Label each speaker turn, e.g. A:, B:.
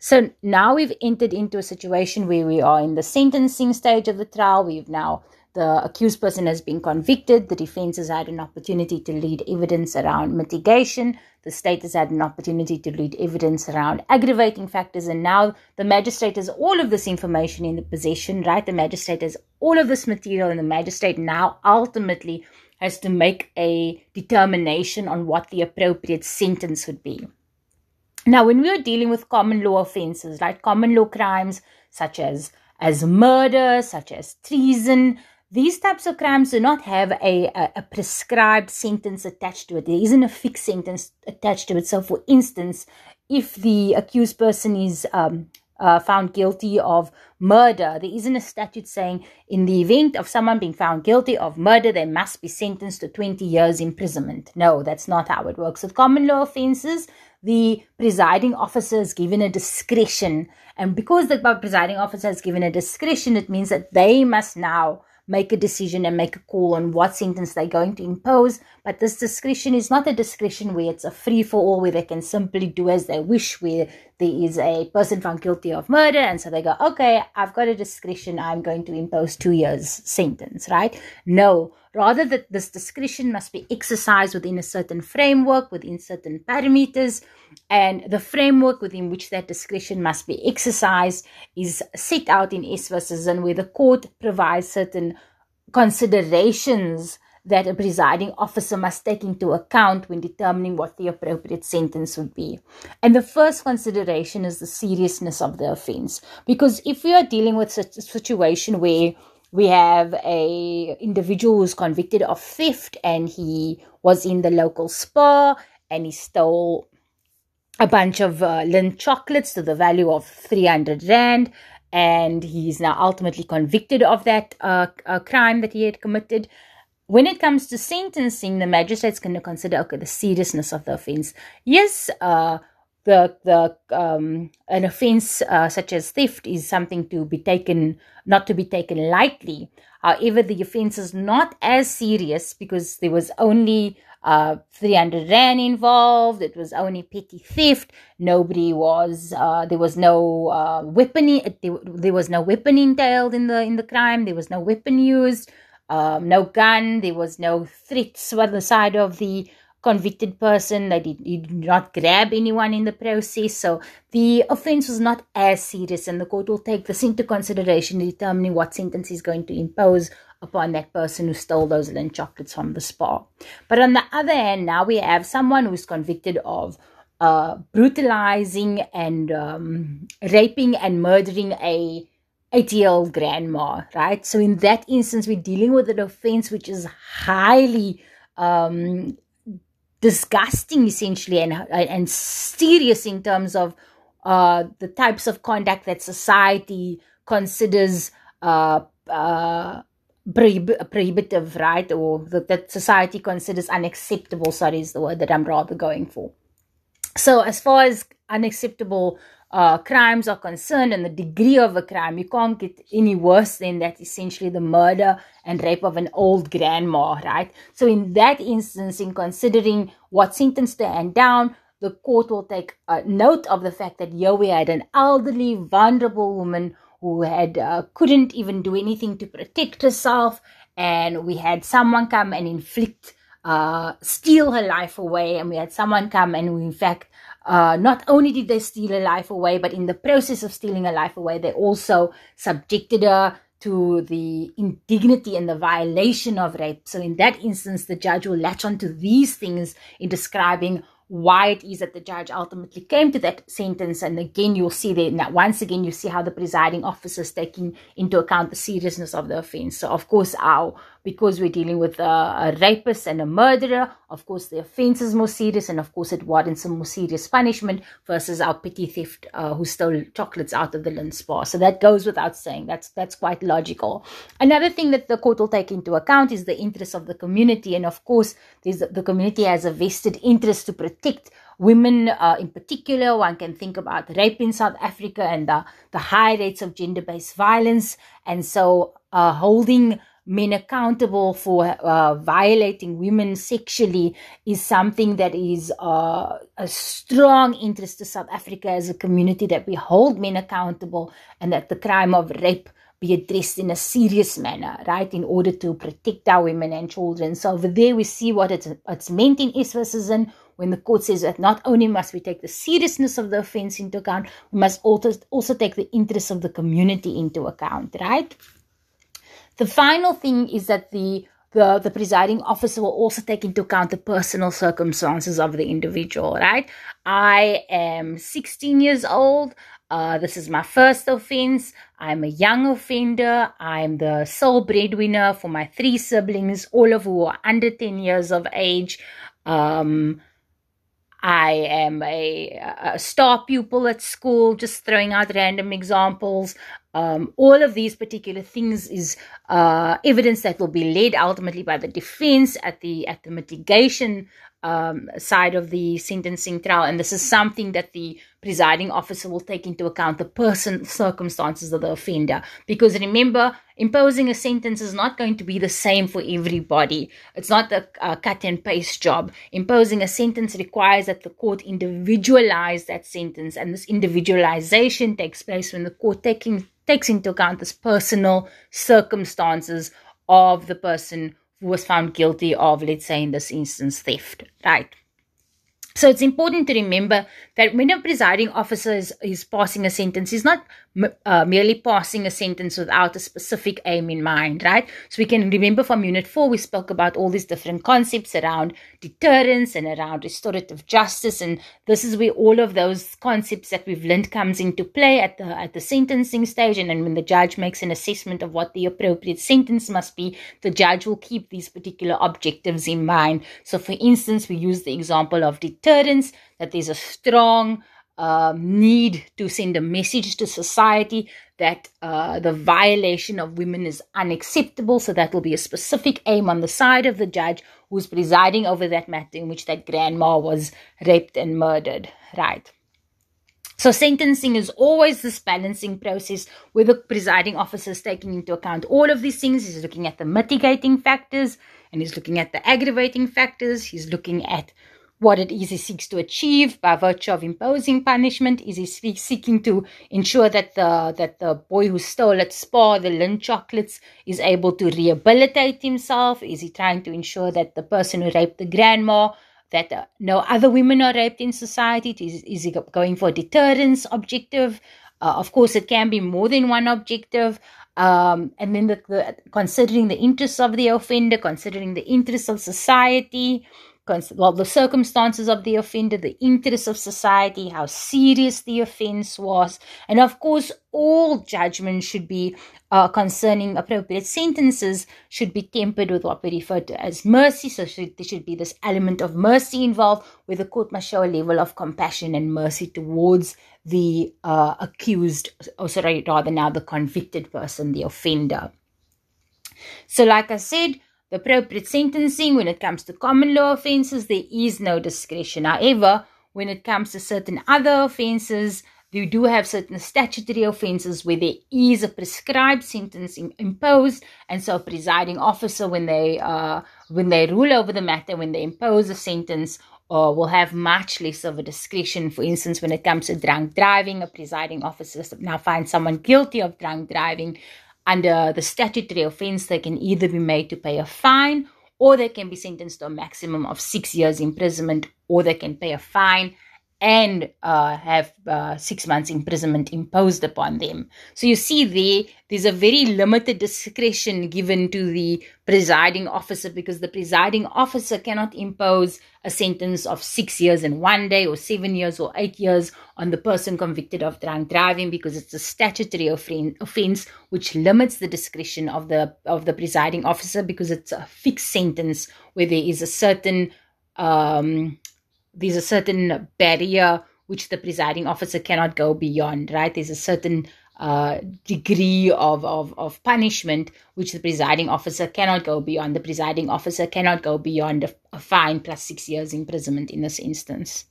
A: So now we've entered into a situation where we are in the sentencing stage of the trial. We've now the accused person has been convicted. The defense has had an opportunity to lead evidence around mitigation. The state has had an opportunity to lead evidence around aggravating factors. And now the magistrate has all of this information in the possession, right? The magistrate has all of this material, and the magistrate now ultimately has to make a determination on what the appropriate sentence would be. Now, when we are dealing with common law offenses, right, common law crimes such as as murder, such as treason, these types of crimes do not have a, a, a, prescribed sentence attached to it. There isn't a fixed sentence attached to it. So, for instance, if the accused person is um, uh, found guilty of murder, there isn't a statute saying in the event of someone being found guilty of murder, they must be sentenced to 20 years imprisonment. No, that's not how it works. With common law offenses, the presiding officer is given a discretion. And because the presiding officer is given a discretion, it means that they must now make a decision and make a call on what sentence they're going to impose. But this discretion is not a discretion where it's a free for all, where they can simply do as they wish, where there is a person found guilty of murder. And so they go, okay, I've got a discretion. I'm going to impose two years sentence, right? No, rather that this discretion must be exercised within a certain framework, within certain parameters Zinn the framework within which that discretion must be exercised is set out in S versus and where the court provides certain considerations that a presiding officer must take into account when determining what the appropriate sentence would be. And the first consideration is the seriousness of the offense. Because if we are dealing with such a situation where we have a individual who's convicted of theft and he was in the local Spar and he stole a bunch of uh, chocolates to the value of 300 Rand. And he's now ultimately convicted of that uh, uh, crime that he had committed. When it comes to sentencing, the magistrate's going to consider okay the seriousness of the offense. Yes, uh, the the um, an offense uh, such as theft is something to be taken not to be taken lightly. However, the offense is not as serious because there was only uh, 300 rand involved. It was only petty theft. Nobody was, uh, there was no uh, weapon, there, there was no weapon entailed in the, in the crime. There was no weapon used, um, no gun. There was no threats on the side of the convicted person. They did, did not grab anyone in the process. So the offense was not as serious and the court will take this into consideration in determining what sentence is going to impose upon that person who stole those Lindt chocolates from the Spar. But on the other hand, now we have someone who's convicted of uh, brutalizing and um, raping and murdering a 80 year old grandma, right? So in that instance, we're dealing with an offense which is highly um, disgusting, essentially, and and serious in terms of uh, the types of conduct that society considers uh, uh, prohib- prohibitive, right? Or that, that society considers unacceptable, sorry, is the word that I'm rather going for. So, as far as unacceptable uh, crimes are concerned and the degree of a crime, you can't get any worse than that essentially the murder and rape of an old grandma, right? So, in that instance, in considering what sentence to hand down, the court will take uh, note of the fact that here we had an elderly, vulnerable woman who had uh, couldn't even do anything to protect herself and we had someone come and inflict uh, steal her life away and we had someone come and in fact uh, not only did they steal a life away but in the process of stealing a life away they also subjected her to the indignity and the violation of rape so in that instance the judge will latch on to these things in describing why it is that the judge ultimately came to that sentence. And again, you'll see that once again, you see how the presiding officer is taking into account the seriousness of the offense. So, of course, our because we're dealing with a, a, rapist and a murderer, of course, the offense is more serious, and of course, it warrants a more serious punishment versus our petty theft uh, who stole chocolates out of the Lindt Spar. So that goes without saying. That's that's quite logical. Another thing that the court will take into account is the interests of the community, and of course, the community has a vested interest to protect women uh, in particular. One can think about rape in South Africa and the, the high rates of gender based violence. And so, uh, holding men accountable for uh, violating women sexually is something that is uh, a strong interest to South Africa as a community that we hold men accountable and that the crime of rape be addressed in a serious manner, right, in order to protect our women and children. So over there we see what it's, it's meant in S versus when the court says that not only must we take the seriousness of the offense into account, we must also, also take the interests of the community into account, right? The final thing is that the the, the presiding officer will also take into account the personal circumstances of the individual, right? I am 16 years old. Uh, this is my first offense. I'm a young offender. I'm the sole breadwinner for my three siblings, all of who are under 10 years of age. Um, I am a, a, star pupil at school, just throwing out random examples. Um, all of these particular things is uh, evidence that will be led ultimately by the defense at the at the mitigation um, side of the sentencing trial, and this is something that the presiding officer will take into account the person circumstances of the offender. Because remember, imposing a sentence is not going to be the same for everybody. It's not a, a cut and paste job. Imposing a sentence requires that the court individualize that sentence, and this individualization takes place when the court taking takes into account this personal circumstances of the person was found guilty of, let's say in this instance, theft, right? So it's important to remember that when a presiding officer is, is passing a sentence, he's not uh, merely passing a sentence without a specific aim in mind, right? So we can remember from Unit 4, we spoke about all these different concepts around deterrence and around restorative justice. And this is where all of those concepts that we've learned comes into play at the, at the sentencing stage. And then when the judge makes an assessment of what the appropriate sentence must be, the judge will keep these particular objectives in mind. So for instance, we use the example of deterrence, that there's a strong um, need to send a message to society that uh, the violation of women is unacceptable. So that will be a specific aim on the side of the judge who's presiding over that matter in which that grandma was raped and murdered, right? So sentencing is always this balancing process where the presiding officer is taking into account all of these things. He's looking at the mitigating factors and he's looking at the aggravating factors. He's looking at what it is he seeks to achieve by virtue of imposing punishment? Is he seeking to ensure that the that the boy who stole at Spar the Lindt chocolates is able to rehabilitate himself? Is he trying to ensure that the person who raped the grandma that uh, no other women are raped in society? Is, is he going for deterrence objective? Uh, of course, it can be more than one objective. Um, and then the, the, considering the interests of the offender, considering the interests of society, well, the circumstances of the offender, the interests of society, how serious the offense was, and of course, all judgments should be uh, concerning appropriate sentences should be tempered with what we refer to as mercy. So should, there should be this element of mercy involved, where the court must show a level of compassion and mercy towards the uh, accused, or sorry, rather now the convicted person, the offender. So, like I said, the appropriate sentencing when it comes to common law offenses, there is no discretion. However, when it comes to certain other offenses, you do have certain statutory offenses where there is a prescribed sentence imposed, and so a presiding officer, when they uh, when they rule over the matter, when they impose a sentence, uh, will have much less of a discretion. For instance, when it comes to drunk driving, a presiding officer now finds someone guilty of drunk driving under the statutory offense, they can either be made to pay a fine or they can be sentenced to a maximum of six years imprisonment or they can pay a fine and uh, have uh, six months imprisonment imposed upon them. So you see there, there's a very limited discretion given to the presiding officer because the presiding officer cannot impose a sentence of six years and one day or seven years or eight years on the person convicted of drunk driving because it's a statutory offense which limits the discretion of the of the presiding officer because it's a fixed sentence where there is a certain um, there's a certain barrier which the presiding officer cannot go beyond, right? There's a certain uh, degree of, of, of punishment which the presiding officer cannot go beyond. The presiding officer cannot go beyond a, a fine plus six years imprisonment in this instance.